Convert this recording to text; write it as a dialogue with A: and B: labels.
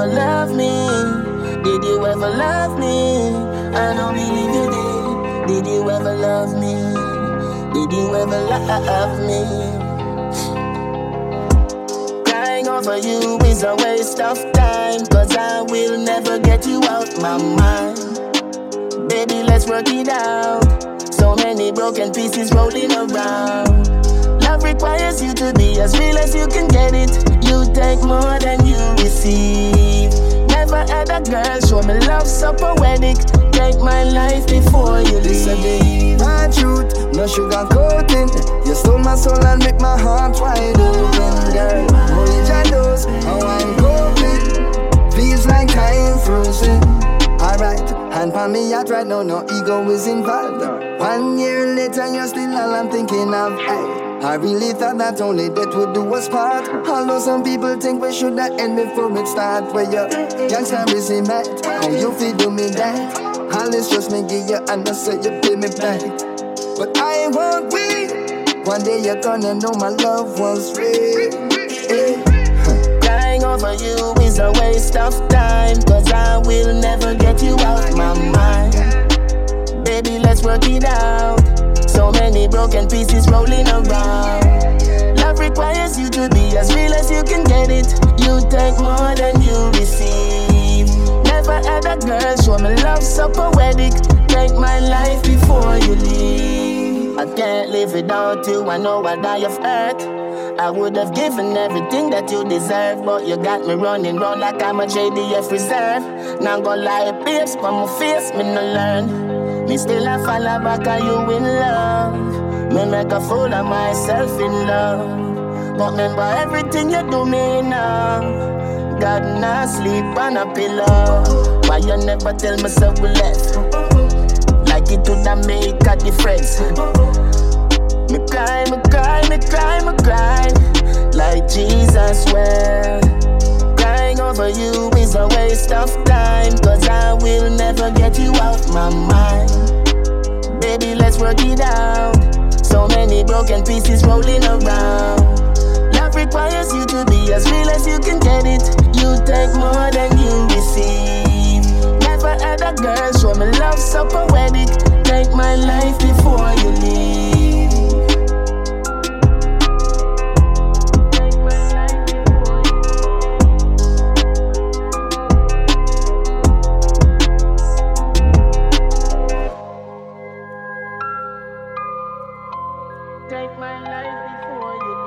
A: ever love me? Did you ever love me? I don't believe you did. Did you ever love me? Did you ever love me? Crying over you is a waste of time. Cause I will never get you out my mind. Baby, let's work it out. So many broken pieces rolling around. Love requires you to be as real as you can get it. You take more than you receive. Never had a girl show me love so poetic. Take my life before you leave.
B: My truth, no sugar coating. You stole my soul and make my heart wide open, out right now, no ego is involved. One year later, you're still all I'm thinking of. Ay. I really thought that only death would do us part. Although some people think we should not end before it start. Where you youngster is in mad. How you feel do me that? This just me give you and I say you pay me back. But I won't wait. One day you're gonna know my love was real. Eh.
A: Crying over you is a waste of time. Let's work it out. So many broken pieces rolling around. Love requires you to be as real as you can get it. You take more than you receive. Never had a girl show me love so poetic. Take my life before you leave. I can't live without you. I know I die of hurt. I would have given everything that you deserve, but you got me running round like I'm a JDF reserve. Now go lie, babes, but my face, me no learn. Me still a follow back at you in love. Me make a fool of myself in love. But remember everything you do me now. God not sleep on a pillow. Why you never tell me so we left? Like it would have make a difference. Me cry, me cry, me cry, me cry. Like Jesus well. Crying over you is a waste of time. Cause I will never get you out my mind. Baby, let's work it out. So many broken pieces rolling around. Love requires you to be as real as you can get it. You take more than you receive. Never had a girl show me love so poetic. Take my life before you. Take my life before you.